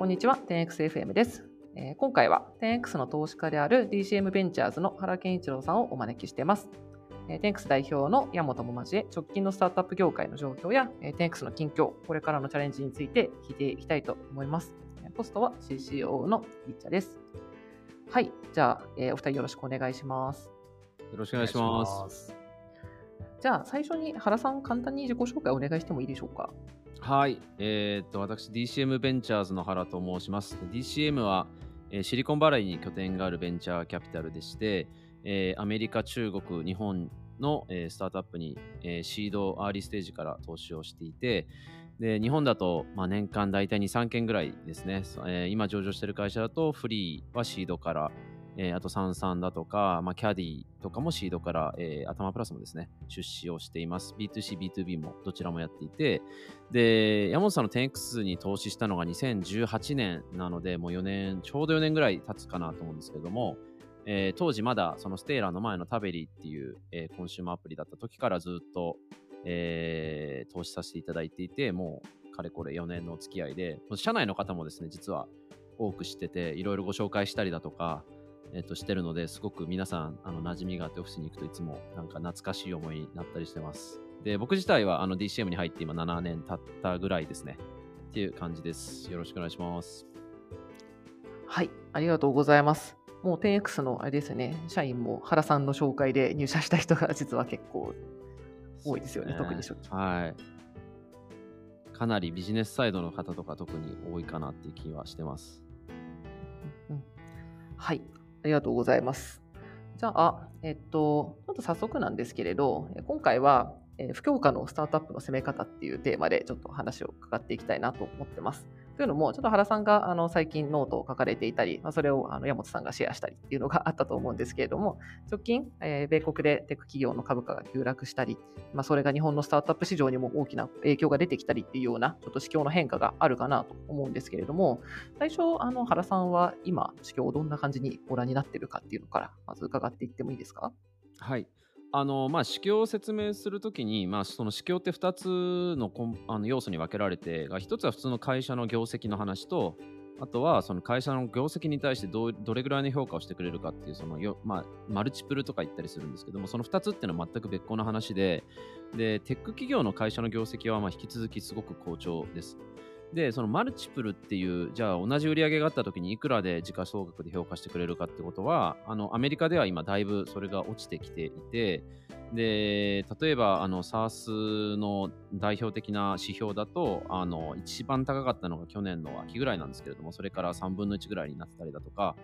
こんにちは、10XFM です。えー今回は 10X の投資家である DCM ベンチャーズの原健一郎さんをお招きしています。えー 10X 代表の山本も交え、直近のスタートアップ業界の状況や、えー 10X の近況、これからのチャレンジについて聞いていきたいと思います。えーホストは CCO のリッチャです。はい、じゃあ、えーお二人よろしくお願いします。よろしくお願いします。す。じゃあ、最初に原さん、簡単に自己紹介お願いしてもいいでしょうか？はい、えーっと、私、DCM ベンチャーズの原と申します。DCM は、えーシリコンバレーに拠点があるベンチャーキャピタルでして、えーアメリカ、中国、日本の、えースタートアップに、えーシード、アーリーステージから投資をしていて、で日本だと、まあ、年間大体2、3件ぐらいですね、えー今上場している会社だと、フリーはシードから、えーあとサンサンだとか、まあ、キャディとかもシードから、えー、頭プラスもですね、出資をしています。B2C、B2B もどちらもやっていて、で、山本さんの 10X に投資したのが2018年なので、もう4年、ちょうど4年ぐらい経つかなと思うんですけども、えー当時まだそのステーラーの前のタベリーっていう、えーコンシューマーアプリだった時からずっと、えー投資させていただいていて、もうかれこれ4年のお付き合いで、社内の方もですね、実は多く知ってて、いろいろご紹介したりだとか、えっとしてるのですごく皆さんあの馴染みがあってオフィスに行くといつもなんか懐かしい思いになったりしてます。で、僕自体はあの DCM に入って今7年経ったぐらいですね。っていう感じです。よろしくお願いします。はい、ありがとうございます。もう 10X のあれですね、社員も原さんの紹介で入社した人が実は結構多いですよね、特に初期。はい。かなりビジネスサイドの方とか特に多いかなっていう気はしてます。うんはい、ありがとうございます。じゃあ、えっと、ちょっと早速なんですけれど、今回は、不況下のスタートアップの攻め方っていうテーマでちょっと話を伺っていきたいなと思ってます。というのも、ちょっと原さんがあの最近ノートを書かれていたり、まあ、それをあの山本さんがシェアしたりっていうのがあったと思うんですけれども、直近、えー米国でテック企業の株価が急落したり、まあ、それが日本のスタートアップ市場にも大きな影響が出てきたりっていうような、ちょっと市況の変化があるかなと思うんですけれども、最初、あの原さんは今、市況をどんな感じにご覧になっているかっていうのから、まず伺っていってもいいですか？はい。あのまあ、市況を説明するときに、まあ、その市況って2つのあの要素に分けられて、1つは普通の会社の業績の話と、あとはその会社の業績に対してどどれぐらいの評価をしてくれるかっていうそのよ、まあ、マルチプルとか言ったりするんですけどもその2つっていうのは全く別個の話ででテック企業の会社の業績はまあ引き続きすごく好調です。でそのマルチプルっていうじゃあ同じ売り上げがあった時にいくらで時価総額で評価してくれるかってことはあのアメリカでは今だいぶそれが落ちてきていてで例えばあの SARS の代表的な指標だとあの一番高かったのが去年の秋ぐらいなんですけれどもそれから3分の1ぐらいになってたりだとか、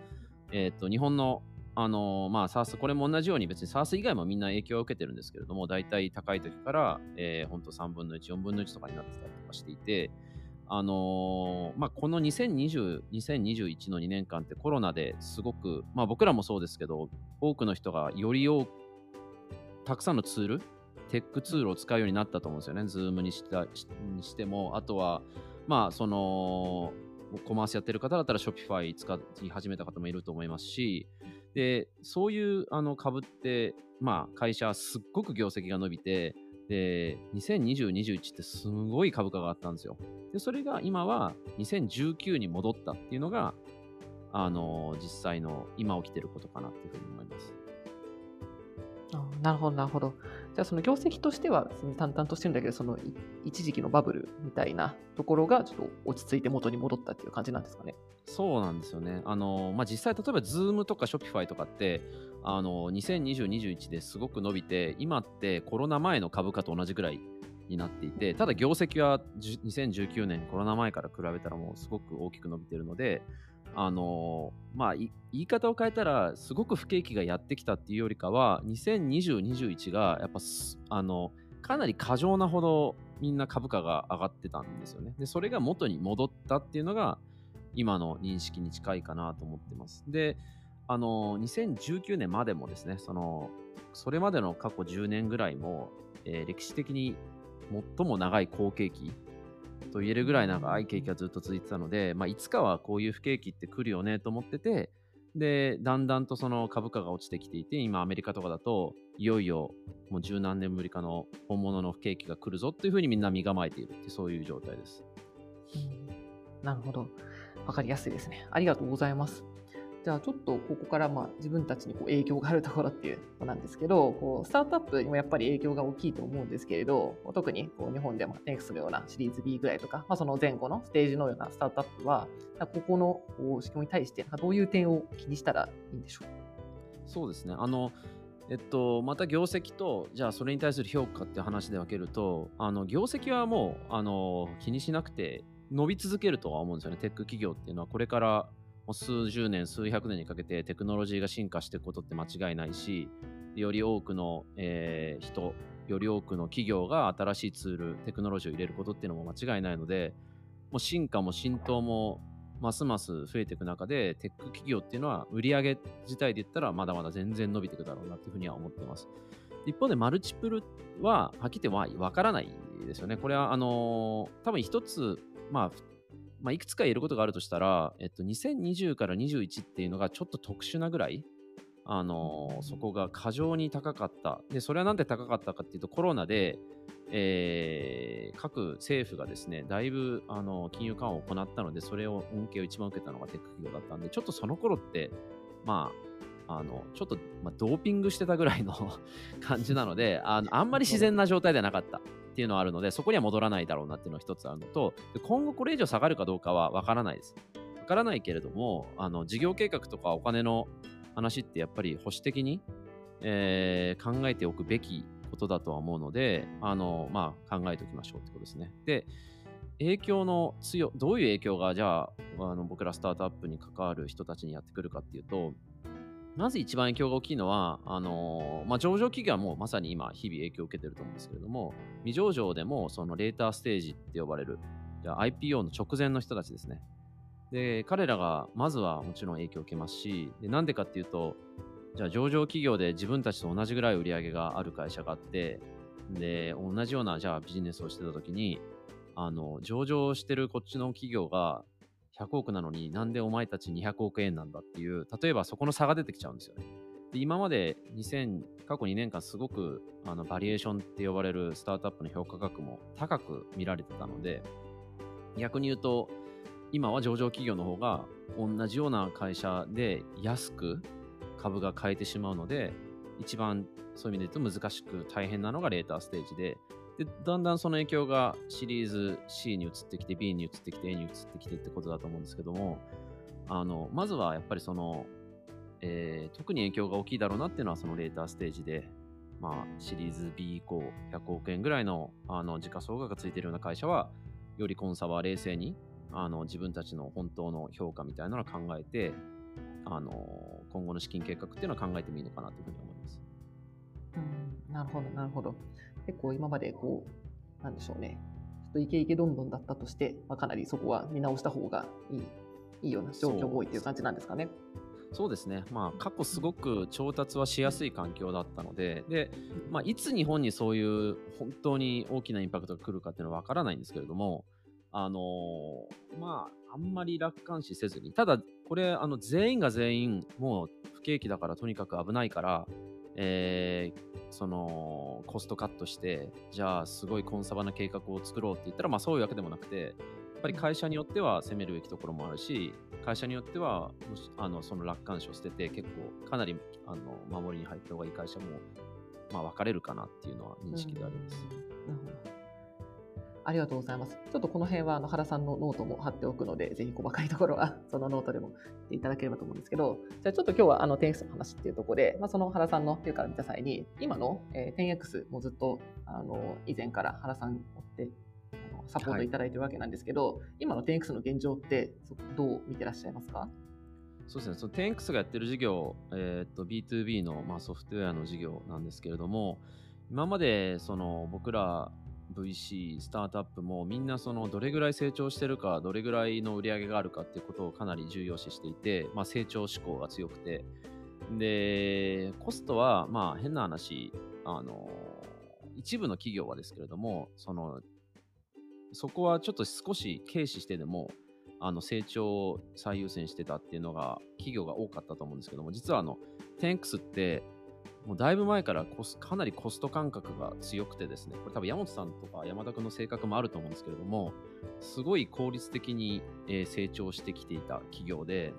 えー、と日本のあのまあ、SARS、これも同じように別に SARS 以外もみんな影響を受けてるんですけれども、大体高い時から、えー、本当3分の1、4分の1とかになってたりとかしていて、あのーまあ、この2020、2021の2年間ってコロナですごく、まあ、僕らもそうですけど、多くの人がより多く、たくさんのツール、テックツールを使うようになったと思うんですよね。 Zoom にしたにしても、あとは、まあ、その、コマースやってる方だったら Shopify 使い始めた方もいると思いますし、で、そういうあの株って、まあ、会社すっごく業績が伸びて、で、2020、21ってすごい株価があったんですよ。で、それが今は2019に戻ったっていうのが、あの、実際の今起きてることかなっていうふうに思います。あなるほど、なるほど。じゃあ、その業績としては淡々としてるんだけど、そのい一時期のバブルみたいなところがちょっと落ち着いて元に戻ったっていう感じなんですかね。そうなんですよね。あの、まあ、実際、例えば Zoom とか Shopify とかって、あの、2020、21ですごく伸びて、今ってコロナ前の株価と同じぐらいになっていて、ただ業績は2019年コロナ前から比べたらもうすごく大きく伸びてるので、あのまあ、言い方を変えたら、すごく不景気がやってきたっていうよりかは、2020、21がやっぱすあのかなり過剰なほどみんな株価が上がってたんですよね。で、それが元に戻ったっていうのが、今の認識に近いかなと思ってます。で、あの2019年までもですね、そのそれまでの過去10年ぐらいも、えー歴史的に最も長い好景気と言えるぐらい長い景気がずっと続いてたので、まあ、いつかはこういう不景気って来るよねと思ってて、で、だんだんとその株価が落ちてきていて、今アメリカとかだと、いよいよもう十何年ぶりかの本物の不景気が来るぞっていうふうにみんな身構えているってそういう状態です。うんなるほど。わかりやすいですね。ありがとうございます。じゃあちょっとここからまあ自分たちにこう影響があるところっていうのなんですけど、こうスタートアップにもやっぱり影響が大きいと思うんですけれど、特にこう日本でも TENX のようなシリーズ B ぐらいとか、まあ、その前後のステージのようなスタートアップは、ここのこう指標に対してどういう点を気にしたらいいんでしょう？そうですね。あのえっと、また業績と、じゃあそれに対する評価って話で分けると、あの業績はもうあの気にしなくて伸び続けるとは思うんですよね。テック企業っていうのはこれからもう数十年、数百年にかけてテクノロジーが進化していくことって間違いないし、より多くの、えー、人、より多くの企業が新しいツール、テクノロジーを入れることっていうのも間違いないので、もう進化も浸透もますます増えていく中で、テック企業っていうのは売り上げ自体で言ったらまだまだ全然伸びていくだろうなっていうふうには思ってます。一方でマルチプルははっきり言ってわからないですよね。これはあのー、多分一つ、まあまあ、いくつか言えることがあるとしたら、えっと、2020から21っていうのがちょっと特殊なぐらい、あのそこが過剰に高かった。で、それはなんで高かったかっていうと、コロナで、えー、各政府がですね、だいぶあの金融緩和を行ったので、それを恩恵を一番受けたのがテック企業だったんで、ちょっとその頃って、まあ、あのちょっと、まあ、ドーピングしてたぐらいの 感じなのであの、あんまり自然な状態ではなかった。っていうのはあるので、そこには戻らないだろうなっていうのが一つあるのと、今後これ以上下がるかどうかは分からないです。分からないけれども、あの事業計画とかお金の話ってやっぱり保守的に、えー、考えておくべきことだとは思うので、あのまあ、考えておきましょうってことですね。で、影響の強どういう影響がじゃああの僕らスタートアップに関わる人たちにやってくるかっていうと、まず一番影響が大きいのは、あの、まあ、上場企業はもうまさに今、日々影響を受けてると思うんですけれども、未上場でもそのレーターステージって呼ばれる、IPO の直前の人たちですね。で、彼らがまずはもちろん影響を受けますし、でなんでかっていうと、じゃあ上場企業で自分たちと同じぐらい売り上げがある会社があって、で、同じようなじゃあビジネスをしてた時に、あの、上場してるこっちの企業が100億なのになんでお前たち200億円なんだっていう、例えばそこの差が出てきちゃうんですよね。で今まで2000過去2年間すごくあのバリエーションって呼ばれるスタートアップの評価額も高く見られてたので、逆に言うと、今は上場企業の方が同じような会社で安く株が買えてしまうので、一番そういう意味で言うと難しく大変なのがレーターステージで、で、だんだんその影響がシリーズ C に移ってきて、B に移ってきて、A に移ってきてってことだと思うんですけども、あの、まずはやっぱりその、えー、特に影響が大きいだろうなっていうのはそのレーターステージで、まあ、シリーズ B 以降100億円ぐらいのあの時価総額がついてるような会社は、よりコンサバ冷静にあの自分たちの本当の評価みたいなのを考えて、あの今後の資金計画っていうのは考えてもいいのかなというふうに思います。うん、なるほど、なるほど。結構今までこう、なんでしょうね、ちょっとイケイケどんどんだったとして、まあ、かなりそこは見直した方がいいいいような状況が多いという感じなんですかね。そうですね、まあ、過去すごく調達はしやすい環境だったので、でまあ、いつ日本にそういう本当に大きなインパクトが来るかっていうのは分からないんですけれども、あのー、まあ、あんまり楽観視せずに、ただ、これ、あの全員が全員、もう不景気だからとにかく危ないから、えー、そのコストカットしてじゃあすごいコンサバな計画を作ろうって言ったら、まあ、そういうわけでもなくてやっぱり会社によっては攻めるべきところもあるし会社によってはあのその楽観視を捨てて結構かなりあの守りに入った方がいい会社も、まあ、分かれるかなっていうのは認識であります。なるほどありがとうございます。ちょっとこの辺はあの原さんのノートも貼っておくので、ぜひ細かいところは そのノートでも見ていただければと思うんですけど、じゃあちょっと今日はあの 10X の話っていうところで、まあ、その原さんのっていうから見た際に、今の、えー、10X もずっとあの以前から原さんを追ってサポートいただいてるわけなんですけど、はい、今の 10X の現状ってどう見てらっしゃいますか？そうですね、その 10X がやってる事業、えー、っと B2B の、まあ、ソフトウェアの事業なんですけれども、今までその僕ら VC、スタートアップもみんなそのどれぐらい成長してるか、どれぐらいの売り上げがあるかっていうことをかなり重要視していて、まあ、成長志向が強くて、で、コストはまあ変な話、あの、一部の企業はですけれども、その、そこはちょっと少し軽視してでも、あの成長を最優先してたっていうのが企業が多かったと思うんですけども、実はあの、10X ってもうだいぶ前からコスかなりコスト感覚が強くてですね、これ多分山本さんとか山田君の性格もあると思うんですけれども、すごい効率的に、成長してきていた企業で、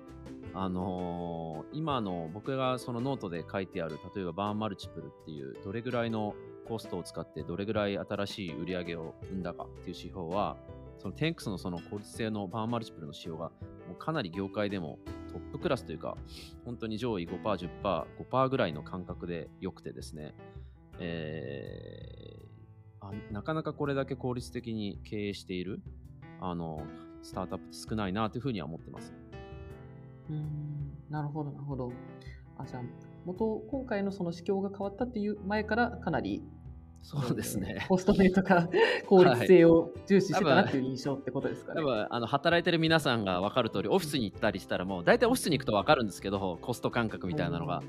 あのー今の僕がそのノートで書いてある、例えば burn multiple っていう、どれぐらいのコストを使ってどれぐらい新しい売り上げを生んだかっていう指標は、その 10X のその効率性のバーンマルチプルの仕様が、もうかなり業界でもトップクラスというか、本当に上位5%、10%、5%ぐらいの感覚で良くてですね、えーあなかなかこれだけ効率的に経営しているあのスタートアップって少ないなというふうには思ってます。うんなるほど、なるほど。あじゃあ、元、今回のその市況が変わったっていう前からかなり、そうですね。えー。コスト面とか 効率性を重視してたなっていう印象ってことですかね。多分あの働いてる皆さんが分かる通りオフィスに行ったりしたらもう大体オフィスに行くと分かるんですけどコスト感覚みたいなのが、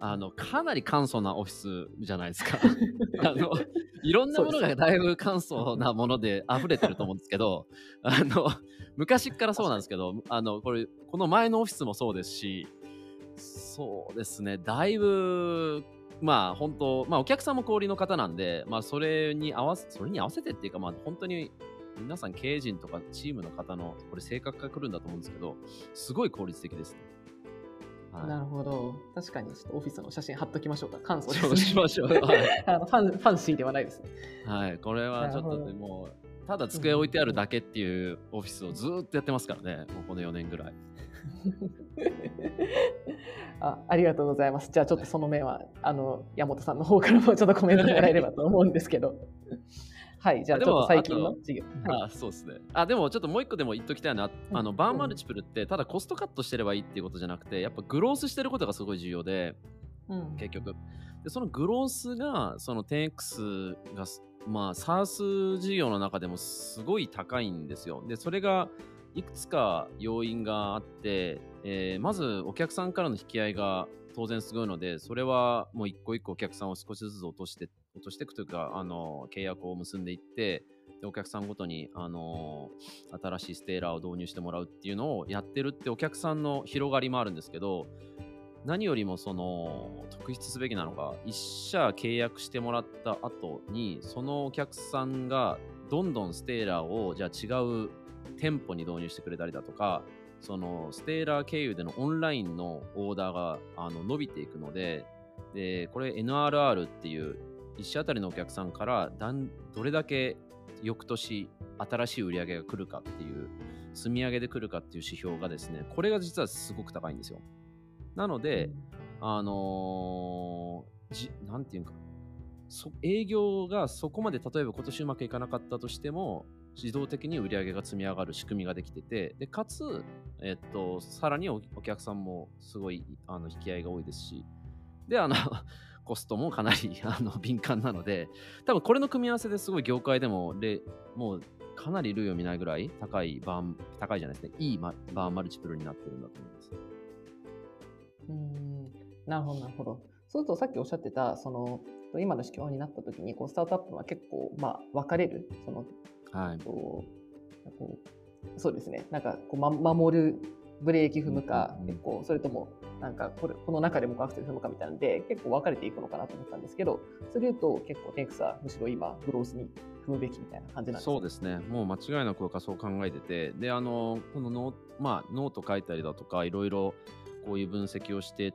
あのかなり簡素なオフィスじゃないですか。あのいろんなものがだいぶ簡素なもので溢れてると思うんですけどあの昔からそうなんですけどあのこれこの前のオフィスもそうですしそうですね。だいぶまあ本当まあお客さんも小売りの方なんでまあそれに合わせそれに合わせてっていうかまあ本当に皆さん経営陣とかチームの方のこれ性格が来るんだと思うんですけどすごい効率的ですね。はいなるほど。確かに、ちょっとオフィスの写真貼っときましょうか。簡素ですそうしましょう。はい、あのファンファンシーではないですね。はい、これはちょっとね、もう、ただ机置いてあるだけっていうオフィスをずーっとやってますからね、もうこの4年ぐらい。あありがとうございます。じゃあちょっとその面はあの山本さんの方からもちょっとコメントもらえればと思うんですけど。はい、じゃあちょっと最近のあと事業。はいあそうですね。あ、でもちょっともう一個でも言っときたいな。あの、バーンマルチプルって、ただコストカットしてればいいっていうことじゃなくて、やっぱグロースしてることがすごい重要で、うん結局。で、そのグロースが、その 10X が、まあ、SARS 事業の中でもすごい高いんですよ。で、それが、いくつか要因があって、えーまずお客さんからの引き合いが当然すごいので、それはもう一個一個お客さんを少しずつ落として、落としていくというか、あの、契約を結んでいって、でお客さんごとに、あの新しいステーラーを導入してもらうっていうのをやってるってお客さんの広がりもあるんですけど、何よりもその特筆すべきなのが一社契約してもらった後にそのお客さんがどんどんステーラーをじゃあ違う店舗に導入してくれたりだとかそのステーラー経由でのオンラインのオーダーがあの伸びていくのででこれ NRR っていう一社あたりのお客さんからだんどれだけ翌年新しい売り上げが来るかっていう積み上げで来るかっていう指標がですねこれが実はすごく高いんですよ。なので、あのー、ていうか、営業がそこまで例えば今年うまくいかなかったとしても、自動的に売り上げが積み上がる仕組みができてて、で、かつ、えっと、さらにお客さんもすごいあの引き合いが多いですし、で、あの、コストもかなり あの敏感なので、多分これの組み合わせですごい業界でも、もうかなり類を見ないぐらい高いバーン、高いじゃないですね、いいバーンマルチプルになってるんだと思います。うんなるほど、なるほど。そうすると、さっきおっしゃってた、その、今の市況になった時に、こう、スタートアップは結構、まあ、分かれる、その、はい。こう、そうですね、なんか、こう、ま、守る、ブレーキ踏むか、うん結構、それとも、なんかこれ、この中でもアクセル踏むかみたいなんで、結構分かれていくのかなと思ったんですけど、それ言うと、結構、10X はむしろ今、グロースに踏むべきみたいな感じなんですそうですね。もう間違いなく僕はそう考えてて、で、あの、このノー,、まあ、ノート書いたりだとか、いろいろこういう分析をして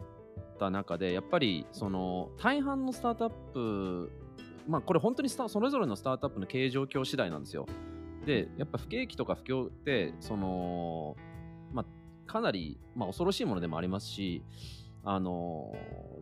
た中で、やっぱり、その、大半のスタートアップ、まあ、これ本当にそれぞれのスタートアップの経営状況次第なんですよ。で、やっぱ不景気とか不況って、その、まあ、かなり、まあ、恐ろしいものでもありますし、あの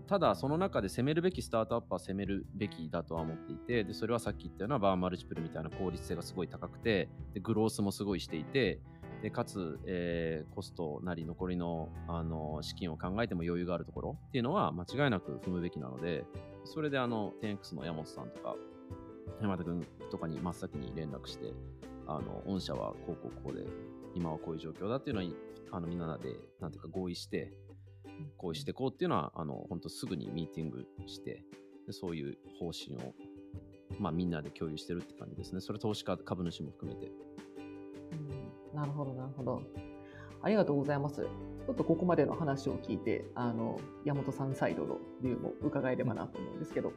ただその中で攻めるべきスタートアップは攻めるべきだとは思っていてでそれはさっき言ったようなバーマルチプルみたいな効率性がすごい高くてでグロースもすごいしていてでかつ、えーコストなり残りの、あの資金を考えても余裕があるところっていうのは間違いなく踏むべきなのでそれであの 10X の山本さんとか山田君とかに真っ先に連絡してあの御社はこうこうこうで今はこういう状況だっていうのにあのみんなでなんていうか合意してこうしていこうっていうのは、あの、本当すぐにミーティングして、そういう方針を、まあ、みんなで共有してるって感じですね。それ投資家、株主も含めて。うんなるほど、なるほど。ありがとうございます。ちょっとここまでの話を聞いて、あの山本さんサイドの理由も伺えればなと思うんですけど。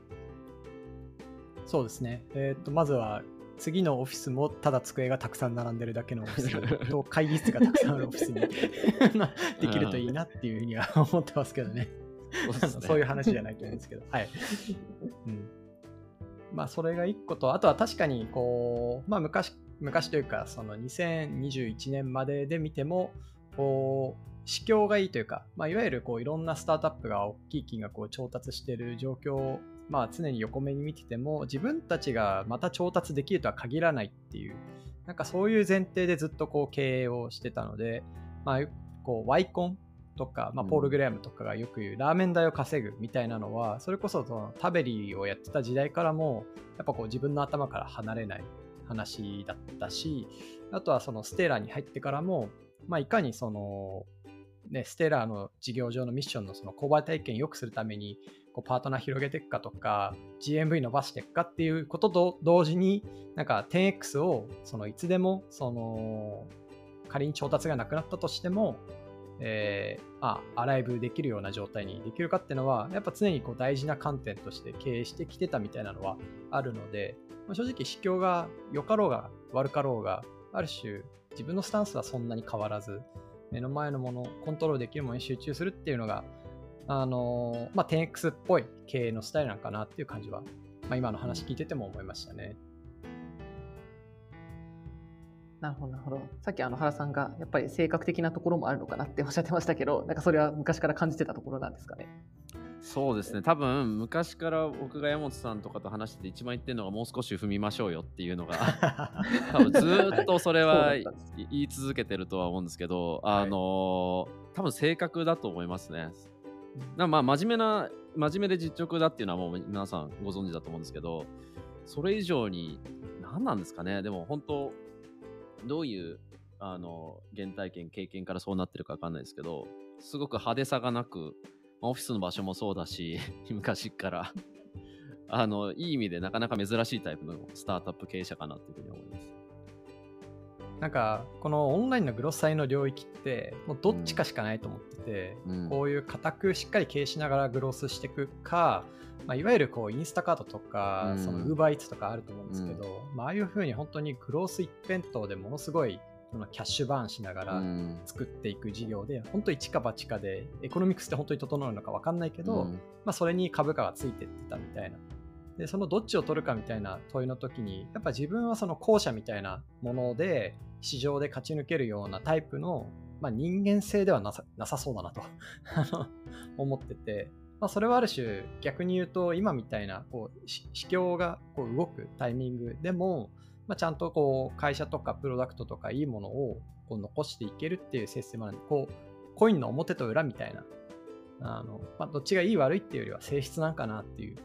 そうですね。えっ、と、まずは次のオフィスもただ机がたくさん並んでるだけのオフィス と会議室がたくさんあるオフィスに できるといいなっていうふうには思ってますけどね。そうね そういう話じゃないと思うんですけど。はい。うんまあ、それが一個と、あとは確かに、こう、まあ、昔、昔というか、その2021年までで見ても、こう、市況がいいというか、まあ、いわゆるこういろんなスタートアップが大きい金額を調達している状況を、まあ、常に横目に見てても、自分たちがまた調達できるとは限らないっていう、なんかそういう前提でずっとこう経営をしてたので、まあ、こうワイコンとか、まあ、ポール・グレアムとかがよく言うラーメン代を稼ぐみたいなのはそれこそそのタベリーをやってた時代からもやっぱこう自分の頭から離れない話だったしあとはそのステーラーに入ってからも、まあ、いかにその、ね、ステラーの事業上のミッションのその購買体験を良くするためにこうパートナー広げていくかとか GMV 伸ばしていくかっていうことと同時になんか 10X をそのいつでもその仮に調達がなくなったとしてもえー、あ、アライブできるような状態にできるかっていうのは、やっぱ常にこう大事な観点として経営してきてたみたいなのはあるので、まあ、正直、市況が良かろうが悪かろうが、ある種、自分のスタンスはそんなに変わらず、目の前のもの、コントロールできるものに集中するっていうのが、あのー、まあ、10X っぽい経営のスタイルなんかなっていう感じは、まあ、今の話聞いてても思いましたね。なるほど、なるほど。さっきあの原さんがやっぱり性格的なところもあるのかなっておっしゃってましたけど、なんかそれは昔から感じてたところなんですかね？そうですね、多分昔から僕が山本さんとかと話してて一番言ってるのがもう少し踏みましょうよっていうのが 多分ずっとそれは言い続けてるとは思うんですけど、あの多分性格だと思いますね。まあ真面目な真面目で実直だっていうのはもう皆さんご存知だと思うんですけどそれ以上に何なんですかね。でも本当どういうあの原体験経験からそうなってるか分かんないですけどすごく派手さがなくオフィスの場所もそうだし 昔から。あのいい意味でなかなか珍しいタイプのスタートアップ経営者かなというふうに思います。なんかこのオンラインのグロッサイの領域ってもうどっちかしかないと思ってて、うん、こういう固くしっかり経営しながらグロスしていくか、まあ、いわゆるこうインスタカードとか、うん、そのウーバーイーツとかあると思うんですけど、うん、まあ、ああいうふうに本当にグロース一辺倒でものすごいそのキャッシュバーンしながら作っていく事業で、うん、本当一か八かでエコノミクスって本当に整うのか分かんないけど、まあ、それに株価がついてってたみたいな。でそのどっちを取るかみたいな問いの時にやっぱ自分はその後者みたいなもので市場で勝ち抜けるようなタイプの、まあ、人間性ではなさなさそうだなと 思ってて、まあ、それはある種逆に言うと今みたいなこう市況がこう動くタイミングでも、まあ、ちゃんとこう会社とかプロダクトとかいいものをこう残していけるっていうシステムなんでこうコインの表と裏みたいな。あの、まあ、どっちがいい悪いっていうよりは性質なんかなっていう。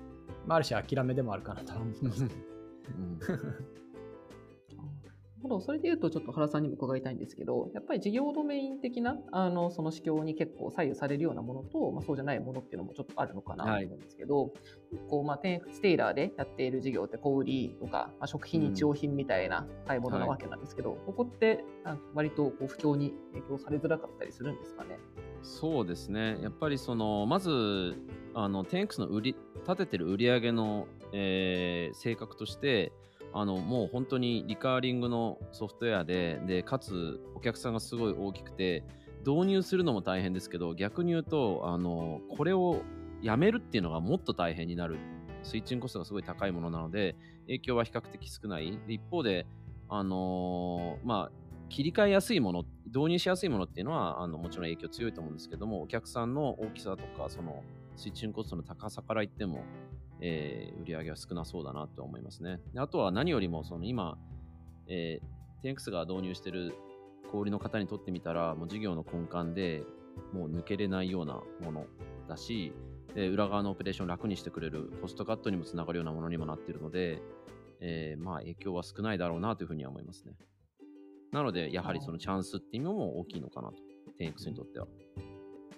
まあ、ある種諦めでもあるかなと思います。うん それでいうとちょっと原さんにも伺いたいんですけどやっぱり事業ドメイン的なあのその市況に結構左右されるようなものと、まあ、そうじゃないものっていうのもちょっとあるのかなと思うんですけど、はい、こうまあ、ステイラーでやっている事業って小売りとか、まあ、食品日用品みたいな買い物なわけなんですけど、うんはい、ここって割とこう不況に影響されづらかったりするんですかね？そうですね。やっぱりそのまずあの 10X の売り立ててる売り上げの、えー、性格としてあのもう本当にリカーリングのソフトウェアででかつお客さんがすごい大きくて導入するのも大変ですけど逆に言うとあのこれをやめるっていうのがもっと大変になる。スイッチングコストがすごい高いものなので影響は比較的少ない。一方であの、まあ切り替えやすいもの導入しやすいものっていうのはあのもちろん影響強いと思うんですけどもお客さんの大きさとかそのスイッチングコストの高さから言っても、えー、売り上げは少なそうだなと思いますね。あとは何よりもその今、えー、10X が導入している小売りの方にとってみたら、もう事業の根幹でもう抜けれないようなものだし、で裏側のオペレーションを楽にしてくれるコストカットにもつながるようなものにもなっているので、えー、まあ影響は少ないだろうなというふうには思いますね。なので、やはりそのチャンスっていうのも大きいのかなと、10X にとっては。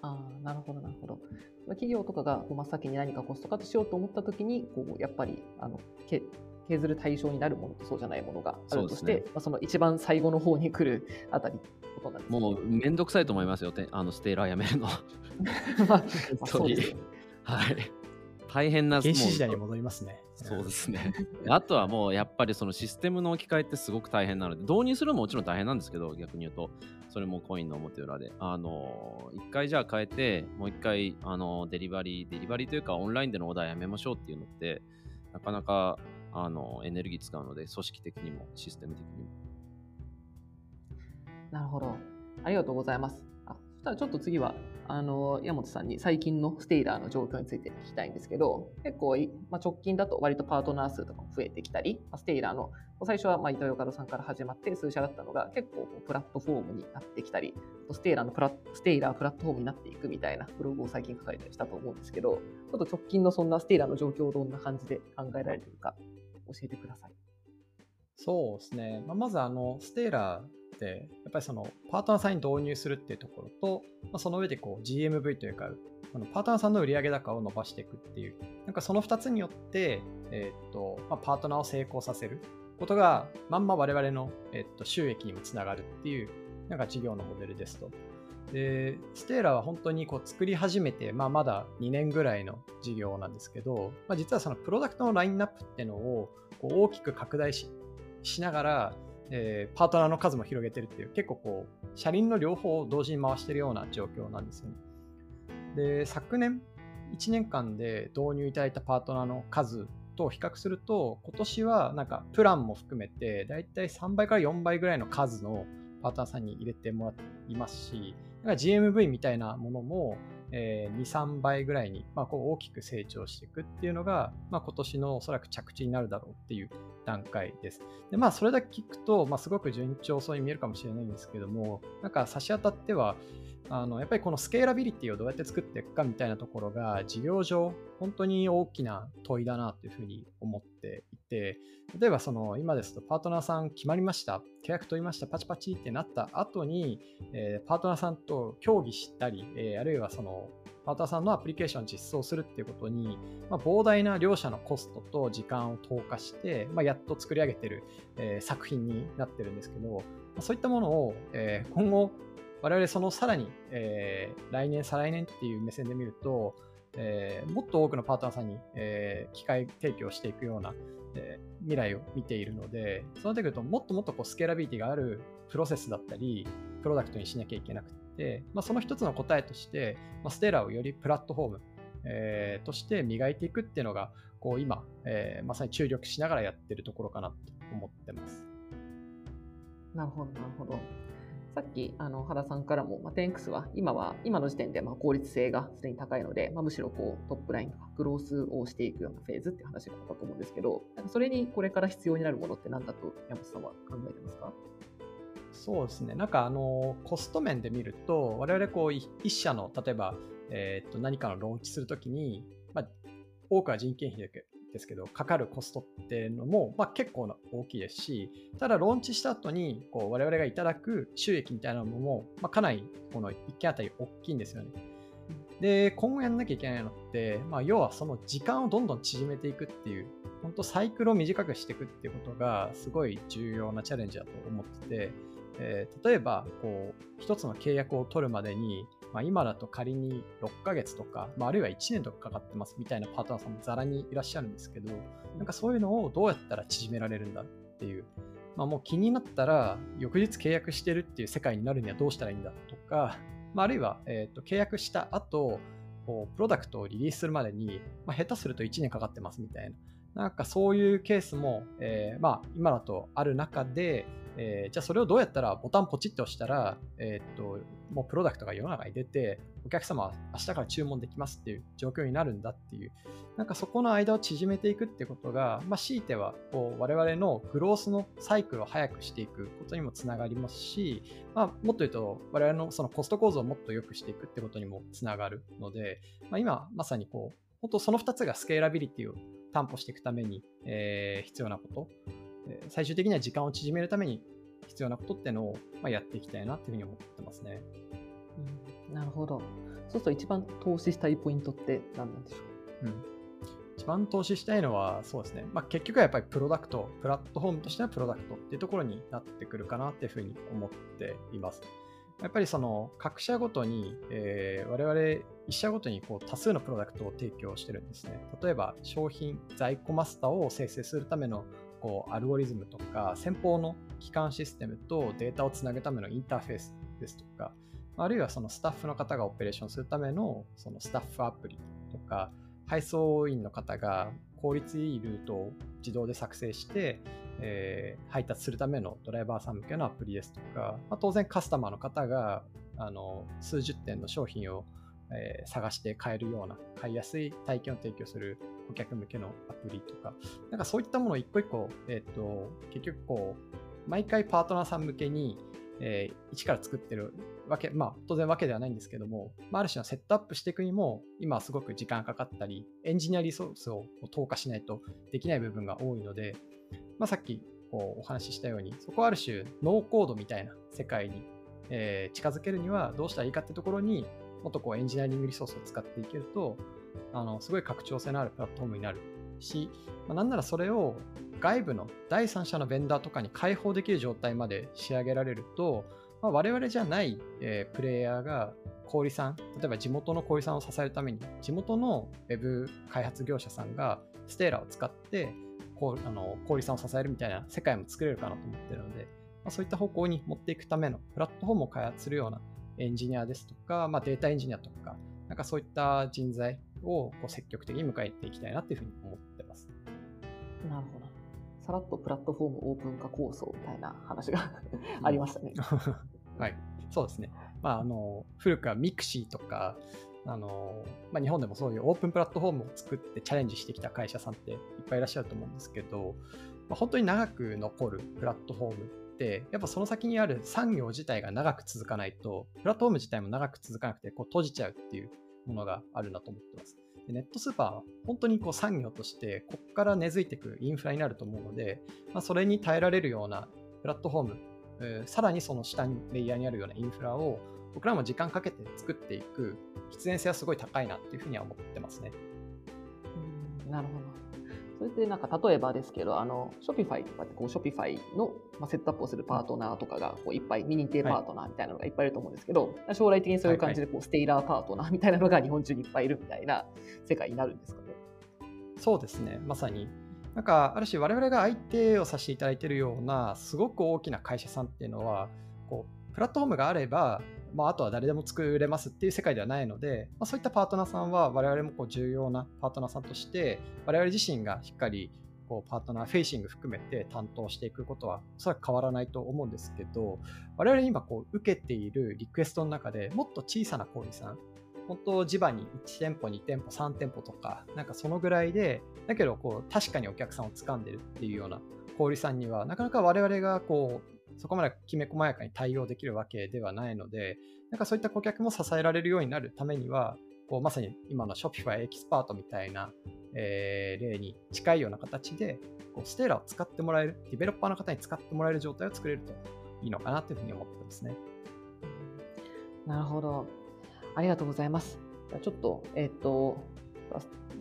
ああ、なるほど、なるほど。企業とかが真っ先に何かコストカットしようと思ったときに、こうやっぱりあのけ削る対象になるものとそうじゃないものがあるとして、そねまあ、その一番最後の方に来るあたりってことなんですねもうめんどくさいと思いますよ、てあのステーラーやめるの。まあ、本当にそうですはい。大変な原始時代に戻りますね。そうですね。あとはもうやっぱりそのシステムの置き換えってすごく大変なので、導入するのももちろん大変なんですけど、逆に言うと、それもコインの表裏で。あの、一回じゃあ変えて、もう一回、あの、デリバリー、デリバリーというかオンラインでのオーダーやめましょうっていうのって、なかなか、あの、エネルギー使うので、組織的にもシステム的にも。なるほど。ありがとうございます。あそしたらちょっと次は、あの、山本さんに最近の Stailer の状況について聞きたいんですけど、結構、まあ、直近だと割とパートナー数とかも増えてきたり、まあ Stailer の、最初はまあイトーヨーカドーさんから始まって数社だったのが結構こうプラットフォームになってきたり、 Stailer のプラ Stailer プラットフォームになっていくみたいなブログを最近書かれたりしたと思うんですけど、ちょっと直近のそんな Stailer の状況をどんな感じで考えられているか教えてください。そうですね。まあ、まずあの、ステーラーって、やっぱりそのパートナーさんに導入するっていうところと、まあ、その上でこう GMV というか、このパートナーさんの売上高を伸ばしていくっていう、なんかその2つによって、えーっとまあ、パートナーを成功させることが、まんま我々の、えーっと収益にもつながるっていう、なんか事業のモデルですと。で、ステーラは本当にこう作り始めて、まあ、まだ2年ぐらいの事業なんですけど、まあ、実はそのプロダクトのラインナップっていうのをこう大きく拡大ししながら、えーパートナーの数も広げてるっていう、結構こう、車輪の両方を同時に回してるような状況なんですよね。で、昨年、1年間で導入いただいたパートナーの数と比較すると、今年はなんかプランも含めて、だいたい3倍から4倍ぐらいの数のパートナーさんに入れてもらっていますし、GMV みたいなものも、えー2、3倍ぐらいに、まあ、こう大きく成長していくっていうのが、まあ、今年のおそらく着地になるだろうっていう段階です。でまあ、それだけ聞くと、まあ、すごく順調そうに見えるかもしれないんですけども、なんか差し当たっては、あのやっぱりこのスケーラビリティをどうやって作っていくかみたいなところが、事業上、本当に大きな問いだなというふうに思っていて、例えばその今ですとパートナーさん決まりました、契約取りました、パチパチってなった後に、えーパートナーさんと協議したり、えーあるいはそのパートナーさんのアプリケーションを実装するっていうことに、まあ、膨大な両者のコストと時間を投下して、まあ、やっと作り上げてる、えー作品になってるんですけど、まあそういったものを、えー今後、我々そのさらに、えー来年、再来年っていう目線で見ると、えーもっと多くのパートナーさんに、えー機械提供していくような、えー未来を見ているので、そうなってくると、もっともっとこうスケーラビリティがあるプロセスだったり、プロダクトにしなきゃいけなくて、まあ、その一つの答えとして、まあ、ステーラーをよりプラットフォーム、えーとして磨いていくっていうのが、こう今、えーまさに注力しながらやってるところかなと思ってます。なるほど、なるほど。さっき、あの、原さんからも、まあ、10X は、今は、今の時点で、まあ、効率性がすでに高いので、まあ、むしろ、こう、トップラインとか、グロースをしていくようなフェーズっていう話があったと思うんですけど、それにこれから必要になるものって何だと、山本さんは考えてますか？そうですね。なんかあの、コスト面で見ると、我々こう、い一社の、例えば、えーっと、何かのローンチするときに、まあ、多くは人件費だけですけど、かかるコストっていうのも、まあ、結構な大きいですし、ただローンチした後に、こう、我々がいただく収益みたいなのも、まあ、かなり、この1件あたり大きいんですよね。で、今後やんなきゃいけないのって、まあ、要はその時間をどんどん縮めていくっていう、本当サイクルを短くしていくっていうことが、すごい重要なチャレンジだと思ってて、えー例えば、こう、一つの契約を取るまでに、まあ、今だと仮に6ヶ月とか、まあ、あるいは1年とかかかってますみたいなパートナーさんもざらにいらっしゃるんですけど、なんかそういうのをどうやったら縮められるんだっていう、まあ、もう気になったら、翌日契約してるっていう世界になるにはどうしたらいいんだとか、まあ、あるいは、えーと契約した後、プロダクトをリリースするまでに、まあ、下手すると1年かかってますみたいな、なんかそういうケースも、えーまあ、今だとある中で、えーじゃあそれをどうやったらボタンポチッと押したら、えーっと、もうプロダクトが世の中に出て、お客様は明日から注文できますっていう状況になるんだっていう、なんかそこの間を縮めていくってことが、まあ、強いてはこう我々のグロースのサイクルを早くしていくことにもつながりますし、まあ、もっと言うと我々のそのコスト構造をもっと良くしていくってことにもつながるので、まあ、今まさにこう、本当その2つがスケーラビリティを担保していくために、えー必要なこと、えー最終的には時間を縮めるために必要なことっていうのを、まあ、やっていきたいなっていうふうに思ってますね。うんなるほど。そうすると一番投資したいポイントって何なんでしょう？うん一番投資したいのは、そうですね。まあ、結局はやっぱりプロダクト、プラットフォームとしてはプロダクトっていうところになってくるかなっていうふうに思っています。やっぱりその各社ごとに、えー、我々一社ごとにこう多数のプロダクトを提供してるんですね。例えば商品、在庫マスターを生成するためのこうアルゴリズムとか、先方の基幹システムとデータをつなぐためのインターフェースですとか、あるいはそのスタッフの方がオペレーションするためのそのスタッフアプリとか、配送員の方が効率いいルートを自動で作成して、えー、配達するためのドライバーさん向けのアプリですとか、まあ、当然カスタマーの方があの数十点の商品を、えー、探して買えるような買いやすい体験を提供する顧客向けのアプリとか、なんかそういったものを一個一個、え、ー、と、結局こう、毎回パートナーさん向けに、えー、一から作ってるわけ、まあ当然わけではないんですけども、まあ、ある種のセットアップしていくにも、今すごく時間かかったり、エンジニアリソースを投下しないとできない部分が多いので、まあ、さっきこうお話ししたように、そこはある種ノーコードみたいな世界に、えー、近づけるにはどうしたらいいかってところにもっとこうエンジニアリングリソースを使っていけると、あのすごい拡張性のあるプラットフォームになるし、まあ、なんならそれを外部の第三者のベンダーとかに開放できる状態まで仕上げられると、まあ、我々じゃない、えー、プレイヤーが小売さん、例えば地元の小売さんを支えるために、地元の Web 開発業者さんがステーラを使って、こうあの小売さんを支えるみたいな世界も作れるかなと思ってるので、まあ、そういった方向に持っていくためのプラットフォームを開発するようなエンジニアですとか、まあ、データエンジニアとか、なんかそういった人材をこう積極的に迎えていきたいなというふうに思ってます。なるほど。さらっとプラットフォームオープン化構想みたいな話が ありましたね。はい、そうですね。まあ、あの古くは mixi とか、あのまあ、日本でもそういうオープンプラットフォームを作ってチャレンジしてきた会社さんっていっぱいいらっしゃると思うんですけど、まあ、本当に長く残るプラットフォームってやっぱその先にある産業自体が長く続かないとプラットフォーム自体も長く続かなくてこう閉じちゃうっていうものがあるなと思ってます。でネットスーパーは本当にこう産業としてここから根付いていくインフラになると思うので、まあ、それに耐えられるようなプラットフォーム、さらにその下にレイヤーにあるようなインフラを僕らも時間かけて作っていく必然性はすごい高いなっていうふうには思ってますね。うんなるほど。それでなんか例えばですけど、あの、 Shopify とかってこう、 Shopify の、まあ、セットアップをするパートナーとかがこういっぱい、未認定パートナーみたいなのがいっぱいいると思うんですけど、はい、将来的にそういう感じでこう、 Stailer パートナーみたいなのが日本中にいっぱいいるみたいな世界になるんですかね。そうですね、まさに。なんか、ある種我々が相手をさせていただいているような、すごく大きな会社さんっていうのは、こう、プラットフォームがあれば、まあ、あとは誰でも作れますっていう世界ではないので、まあ、そういったパートナーさんは我々もこう重要なパートナーさんとして我々自身がしっかりこうパートナーフェイシング含めて担当していくことはおそらく変わらないと思うんですけど我々今こう受けているリクエストの中でもっと小さな小売さん本当地場に1店舗2店舗3店舗とかなんかそのぐらいでだけどこう確かにお客さんを掴んでるっていうような小売さんにはなかなか我々がこうそこまできめ細やかに対応できるわけではないのでなんかそういった顧客も支えられるようになるためにはこうまさに今の Shopify エキスパートみたいなえー、例に近いような形で、こう Stailer を使ってもらえる、ディベロッパーの方に使ってもらえる状態を作れるといいのかなというふうに思ってますね。なるほど。ありがとうございます。じゃちょっと、えっ、ー、と、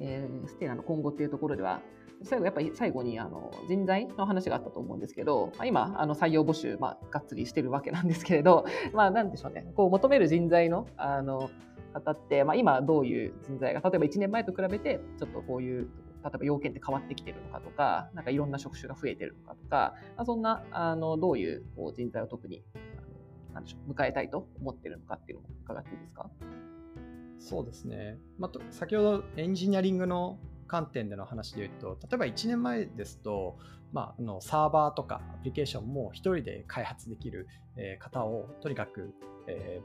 えー、ステーラの今後っていうところでは、最後やっぱり最後にあの人材の話があったと思うんですけど、まあ、今あの採用募集、まあ、がっつりしてるわけなんですけれど、まあ、なんでしょうね。こう求める人材のあの方って、まあ、今どういう人材が例えば1年前と比べてちょっとこういう例えば要件って変わってきてるのかとかなんかいろんな職種が増えてるのかとか、まあ、そんなあのどういうこう人材を特になんでしょう迎えたいと思ってるのかっていうのを伺っていいですか？そうですね、まあ、先ほどエンジニアリングの観点での話で言うと例えば1年前ですと、まあ、あのサーバーとかアプリケーションも1人で開発できる方をとにかく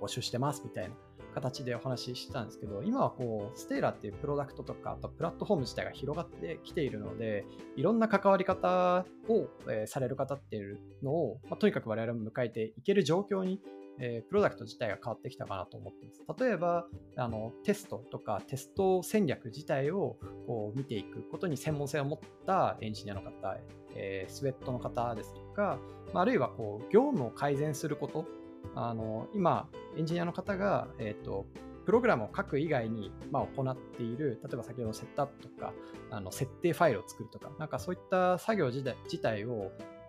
募集してますみたいな形でお話ししてたんですけど、今はこう、ステーラっていうプロダクトとか、あとプラットフォーム自体が広がってきているので、いろんな関わり方を、される方っていうのを、まあ、とにかく我々も迎えていける状況に、えー、プロダクト自体が変わってきたかなと思ってます。例えば、あのテストとかテスト戦略自体をこう見ていくことに専門性を持ったエンジニアの方、えー、スウェットの方ですとか、まあ、あるいはこう業務を改善することあの今、エンジニアの方が、えーと、プログラムを書く以外に、まあ、行っている、例えば先ほどのセットアップとか、あの設定ファイルを作るとか、なんかそういった作業自体自体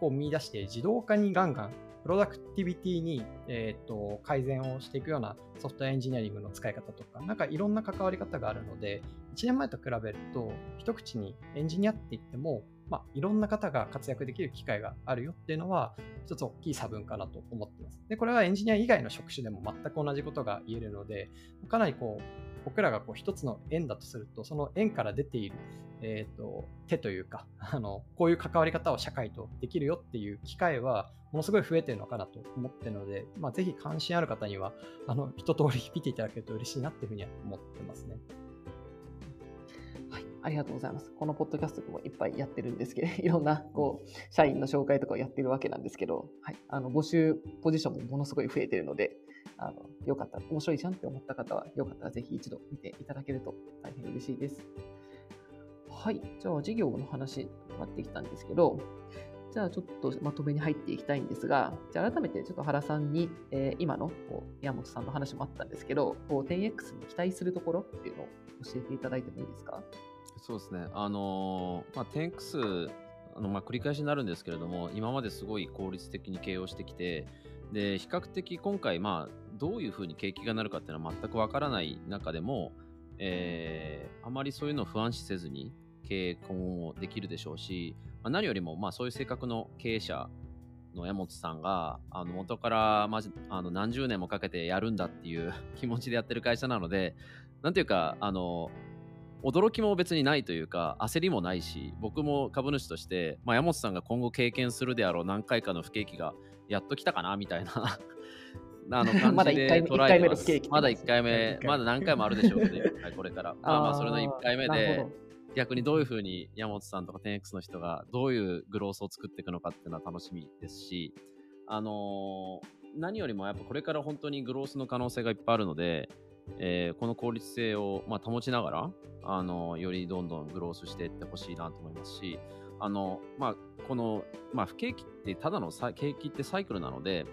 を見出して自動化にガンガンプロダクティビティに、えーと、改善をしていくようなソフトウェアエンジニアリングの使い方とか、なんかいろんな関わり方があるので、1年前と比べると、一口にエンジニアって言っても、まあ、いろんな方が活躍できる機会があるよっていうのは、一つ大きい差分かなと思ってます。で、これはエンジニア以外の職種でも全く同じことが言えるので、かなりこう、僕らがこう一つの円だとすると、その円から出ている、えーと、手というか あの、こういう関わり方を社会とできるよっていう機会は、ものすごい増えてるのかなと思ってるので、まあ、ぜひ関心ある方には、あの一通り見ていただけると嬉しいなっていうふうには思ってますね。はい、ありがとうございます。このポッドキャストもいっぱいやってるんですけど、いろんなこう社員の紹介とかをやってるわけなんですけど、はい、あの募集ポジションもものすごい増えてるので、あのよかった、面白いじゃんって思った方は、よかったらぜひ一度見ていただけると大変嬉しいです。はい、じゃあ事業の話、変わってきたんですけど、じゃあちょっとまとめに入っていきたいんですが、じゃあ改めてちょっと原さんに、えー、今のこう山本さんの話もあったんですけど、こう 10X に期待するところっていうのを教えていただいてもいいですか？そうですね。あのー、まあ、10X、あのまあ、繰り返しになるんですけれども、今まですごい効率的に経営をしてきて、で、比較的今回、まあ、どういうふうに景気がなるかっていうのは全くわからない中でも、えー、あまりそういうのを不安視せずに経営今後できるでしょうし、まあ、何よりも、まあ、そういう性格の経営者の山本さんがあの元からまじあの何十年もかけてやるんだっていう 気持ちでやってる会社なので、なんていうか、あの驚きも別にないというか、焦りもないし、僕も株主として、まあ、山本さんが今後経験するであろう何回かの不景気がやっと来たかなみたいな。あの 感じで捉えてます。まだ1回目、まだ何回もあるでしょうけど、これから。まあまあ、それの1回目で、逆にどういうふうに山本さんとか 10X の人がどういうグロースを作っていくのかっていうのは楽しみですし、あのー、何よりもやっぱこれから本当にグロースの可能性がいっぱいあるので、えー、この効率性を、まあ、保ちながら、あのー、よりどんどんグロースしていってほしいなと思いますし、あのまあ、この、まあ、不景気ってただの景気ってサイクルなので、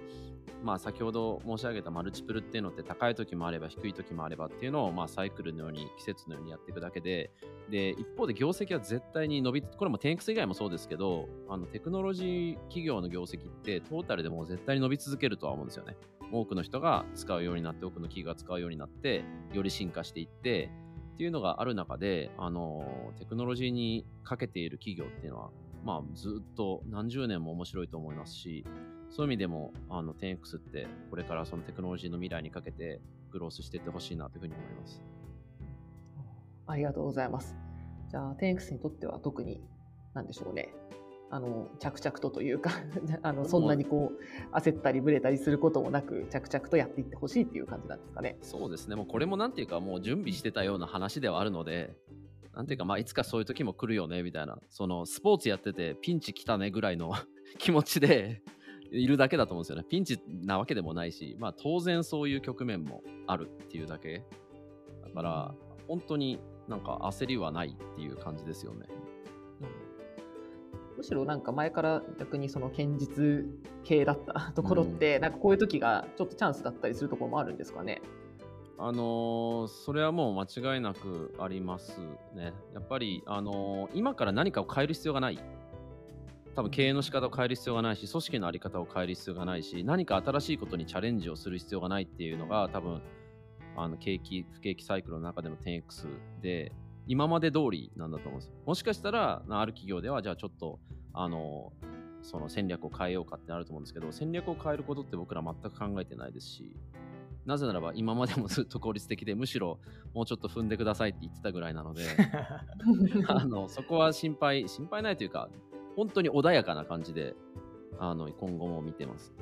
まあ、先ほど申し上げたマルチプルっていうのって高い時もあれば低い時もあればっていうのを、まあ、サイクルのように季節のようにやっていくだけでで一方で業績は絶対に伸びこれも 10X 以外もそうですけどあのテクノロジー企業の業績ってトータルでも絶対に伸び続けるとは思うんですよね。多くの人が使うようになって多くの企業が使うようになってより進化していってっていうのがある中であのテクノロジーにかけている企業っていうのはまあ、ずっと何十年も面白いと思いますし、そういう意味でも、あの、10X って、これからそのテクノロジーの未来にかけて、グロースしていってほしいなというふうに思います。ありがとうございます。じゃあ、10X にとっては特に、なんでしょうね。あの、着々とというか あの、そんなにこう、焦ったりぶれたりすることもなく、着々とやっていってほしいっていう感じなんですかね。そうですね。もうこれもなんていうか、もう準備してたような話ではあるので、なんていうか、まあ、いつかそういう時も来るよね、みたいな、その、スポーツやってて、ピンチ来たねぐらいの 気持ちでいるだけだと思うんですよね。ピンチなわけでもないし、まあ当然そういう局面もあるっていうだけ。だから、本当になんか焦りはないっていう感じですよね。むしろなんか前から逆にその堅実系だったところって、うん、なんかこういう時がちょっとチャンスだったりするところもあるんですかね？あのー、それはもう間違いなくありますね。やっぱり、あのー、今から何かを変える必要がない多分経営の仕方を変える必要がないし、組織の在り方を変える必要がないし、何か新しいことにチャレンジをする必要がないっていうのが、多分あの景気、不景気サイクルの中での 10X で、今まで通りなんだと思うんです。もしかしたら、ある企業では、じゃあちょっと、あの、その戦略を変えようかってなると思うんですけど、戦略を変えることって僕ら全く考えてないですし、なぜならば今までもずっと効率的で、むしろもうちょっと踏んでくださいって言ってたぐらいなので、あのそこは心配、心配ないというか、本当に穏やかな感じで、あの、今後も見てます。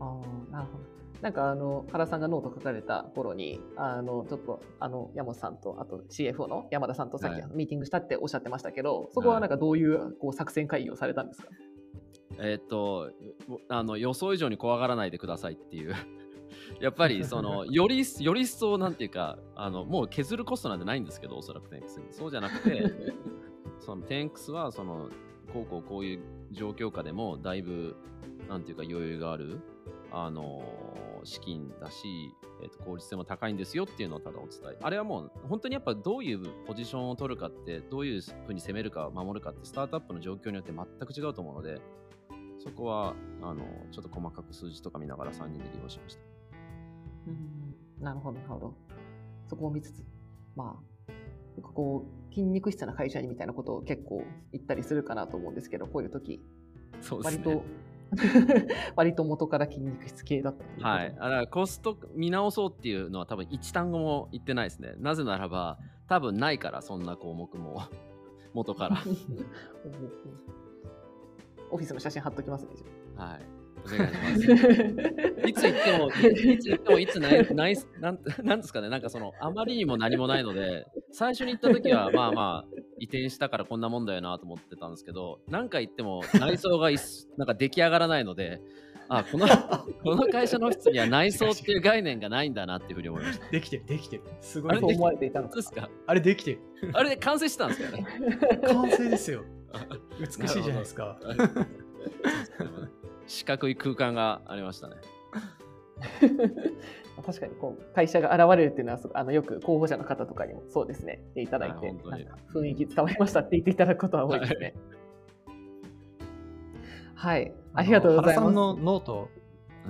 ああ、なるほど。なんかあの原さんがノート書かれた頃にあのちょっとあの山本さんとあと CFO の山田さんとさっきミーティングしたっておっしゃってましたけど、はい、そこはなんかどういうこう作戦会議をされたんですか、えっとあの予想以上に怖がらないでくださいっていう。やっぱりそのよりより一層なんていうかあのもう削るコストなんてないんですけどおそらく 10X に。そうじゃなくて その 10X はそのこうこうこういう状況下でもだいぶなんていうか余裕があるあの資金だし、えー、と効率性も高いんですよっていうのをただお伝え。あれはもう本当にやっぱどういうポジションを取るかって、どういうふうに攻めるか守るかってスタートアップの状況によって全く違うと思うので、そこはあのちょっと細かく数字とか見ながら3人で利用しました。うんなるほど、なるほど。そこを見つつ、まあ、こう筋肉質な会社にみたいなことを結構言ったりするかなと思うんですけど、こういう時、そうですね、割と 割と元から筋肉質系だったはい。だからコスト見直そうっていうのは多分一単語も言ってないですね。なぜならば、多分ないから、そんな項目も元から。オフィスの写真貼っときますね。はい。お願いします。いつ行っても、いつ行っても、いつないないなんなんですかね、なんかその、あまりにも何もないので、最初に行った時は、まあまあ、移転したからこんなもんだよなと思ってたんですけど、何か行っても内装がい なんか出来上がらないので、あこのこの会社のオフィスには内装っていう概念がないんだなっていうふうに思いました。できてる、できてる。すごい。そう思われていたのですかあれできてる。あれで完成したんですかね。完成ですよ。美しいじゃないですか。四角い空間がありましたね。確かにこう会社が現れるっていうのはあのよく候補者の方とかにもそうですね言っていただいて、はい、雰囲気伝わりましたって言っていただくことは多いですね。はい、はい、ありがとうございます。原さんの note、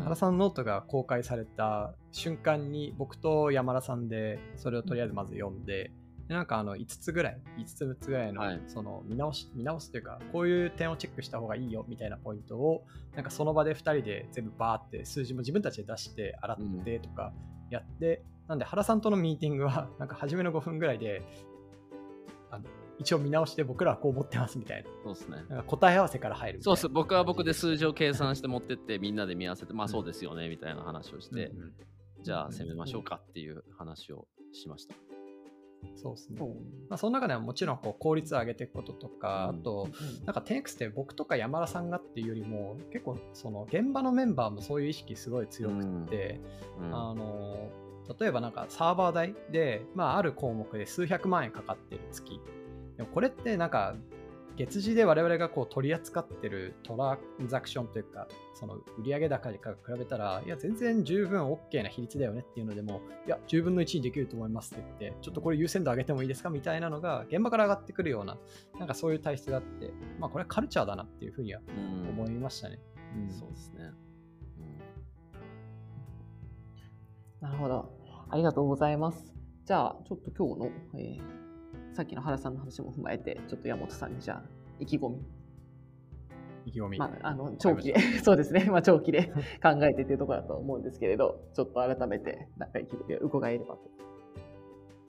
原さんのノートが公開された瞬間に僕と山田さんでそれをとりあえずまず読んで、でなんかあの5つぐらい、5つ6つぐらいの、その見直し、見直すというか、こういう点をチェックした方がいいよみたいなポイントを、なんかその場で2人で全部バーって数字も自分たちで出して洗ってとかやって、うん、なんで原さんとのミーティングは、なんか初めの5分ぐらいで、あの一応見直して僕らはこう思ってますみたいな。そうですね。なんか答え合わせから入るそうです。僕は僕で数字を計算して持ってってみんなで見合わせて、まあそうですよねみたいな話をして、うんうん、じゃあ攻めましょうかっていう話をしました。そうですね。まあ、その中ではもちろんこう効率を上げていくこととか、あと、なんか 10X って僕とか山田さんがっていうよりも、結構その現場のメンバーもそういう意識すごい強くて、あの、例えばなんかサーバー代で、まあある項目で数百万円かかってる月。でもこれってなんか月次で我々がこう取り扱ってるトランザクションというか、その売上高に比べたら、いや、全然十分 OK な比率だよねっていうのでも、いや、10分の1にできると思いますって言って、ちょっとこれ優先度上げてもいいですかみたいなのが、現場から上がってくるような、なんかそういう体質があって、まあ、これはカルチャーだなっていうふうには思いましたね。うん、そうですね。なるほど。ありがとうございます。じゃあ、ちょっと今日の、えーさっきの原さんの話も踏まえて、ちょっと山本さんにじゃあ、意気込み。意気込み。まあ、あの長期で、そうですね、まあ、長期で考えてっていうところだと思うんですけれど、ちょっと改めて、なんか意気込みを伺えればと。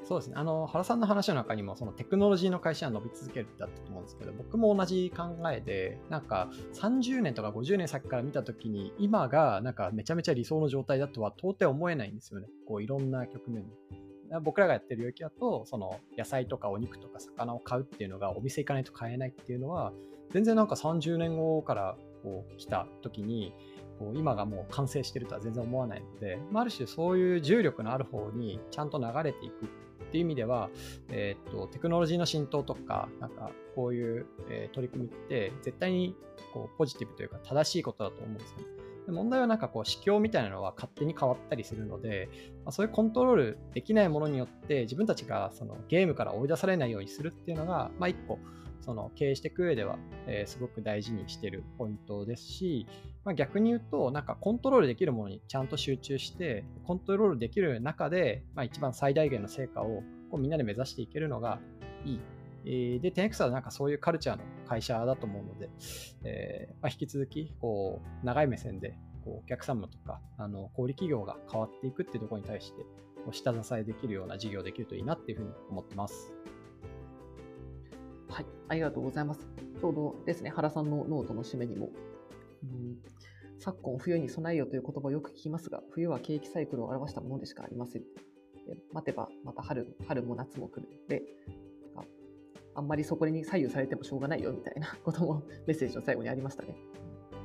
そうですね。あの、原さんの話の中にも、そのテクノロジーの会社は伸び続けるってあったと思うんですけど、僕も同じ考えで、なんか30年とか50年先から見たときに、今がなんかめちゃめちゃ理想の状態だとは到底思えないんですよね。こういろんな局面で。僕らがやってる領域だと、その野菜とかお肉とか魚を買うっていうのがお店行かないと買えないっていうのは、全然なんか30年後からこう来た時に、こう今がもう完成してるとは全然思わないので、まあ、ある種そういう重力のある方にちゃんと流れていくっていう意味では、えー、っとテクノロジーの浸透とか、なんかこういう、え、取り組みって絶対にこうポジティブというか正しいことだと思うんですよね。問題はなんかこう、指標みたいなのは勝手に変わったりするので、まあ、そういうコントロールできないものによって自分たちがそのゲームから追い出されないようにするっていうのが、まあ一個、その経営していく上では、えー、すごく大事にしてるポイントですし、まあ、逆に言うと、なんかコントロールできるものにちゃんと集中して、コントロールできる中で、まあ、一番最大限の成果をこうみんなで目指していけるのがいいで、10X はなんかそういうカルチャーの会社だと思うので、えー、まあ、引き続き、こう、長い目線で、こう、お客様とか、あの、小売企業が変わっていくっていうところに対して、こう下支えできるような事業できるといいなっていうふうに思ってます。はい、ありがとうございます。ちょうどですね、原さんのノートの締めにも、うん、昨今、冬に備えよという言葉をよく聞きますが、冬は景気サイクルを表したものでしかありません。待てばまた春春も夏も来る。で、あんまりそこに左右されてもしょうがないよみたいな こともメッセージの最後にありましたね。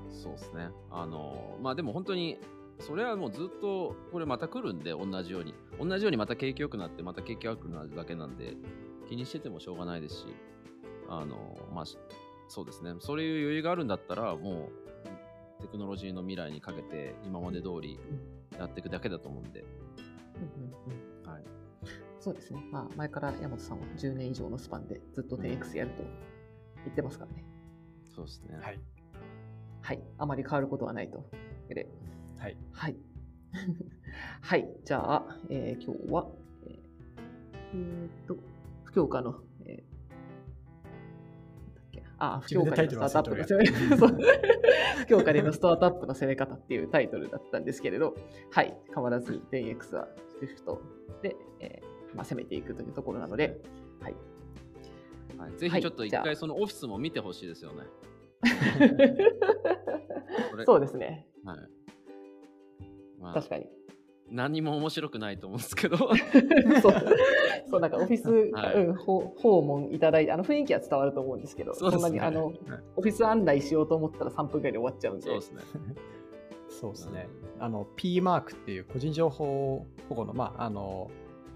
そうですね。あの、まあでも本当に、それはもうずっとこれまた来るんで、同じように。同じようにまた景気良くなって、また景気悪くなるだけなんで、気にしててもしょうがないですし、あの、まあ、そうですね。そういう余裕があるんだったら、もう、テクノロジーの未来にかけて今まで通りやっていくだけだと思うんで、うんうんうんはい、そうですね。まあ、前から山本さんは10年以上のスパンでずっと 10X やると言ってますからね。そうですね。はい。はい。あまり変わることはないと。で、はい。はい。はい。じゃあ、えー今日は、えーえーっと、不況下の、えーなんだっけあ、不況下でのスタートアップの攻め そう不況下でのスタートアップの攻め方っていうタイトルだったんですけれど、はい。変わらず 10X は SWIFT で、えーまあ、攻めていくというところなので、はい。はい、ぜはいひちょっと一回そのオフィスも見てほしいですよね。そうですね。はいまあ確、かに。何も面白くないと思うんですけど、そう、そうなんかオフィス、はいうん、訪訪問いただいて、あの雰囲気は伝わると思うんですけど、そねんなにあのはいオフィス案内しようと思ったら3分ぐらいで終わっちゃうんで、そうですね。そうですね。あの、P マークっていう個人情報保護の、まあ、あの、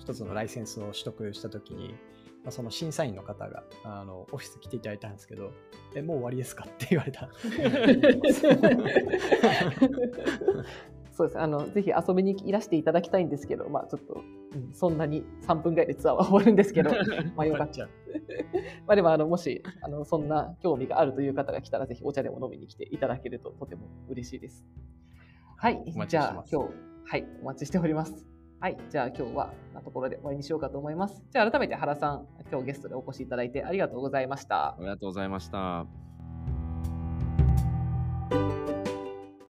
一つのライセンスを取得したときに、まあ、その審査員の方が、あの、オフィス来ていただいたんですけど、え、もう終わりですか？って言われた。そうですあのぜひ遊びにいらしていただきたいんですけど、まあ、ちょっと、うんそんなに3分ぐらいでツアーは終わるんですけど、まあよかったちゃう。まあでもあのもしあのそんな興味があるという方が来たら、ぜひお茶でも飲みに来ていただけるととても嬉しいです。はいじゃあ今日、はい、お待ちしております。はい、じゃあ今日はこんなところで終わりにしようかと思います。じゃあ改めて原さん、今日ゲストでお越しいただいてありがとうございましたあ。りがとうございました。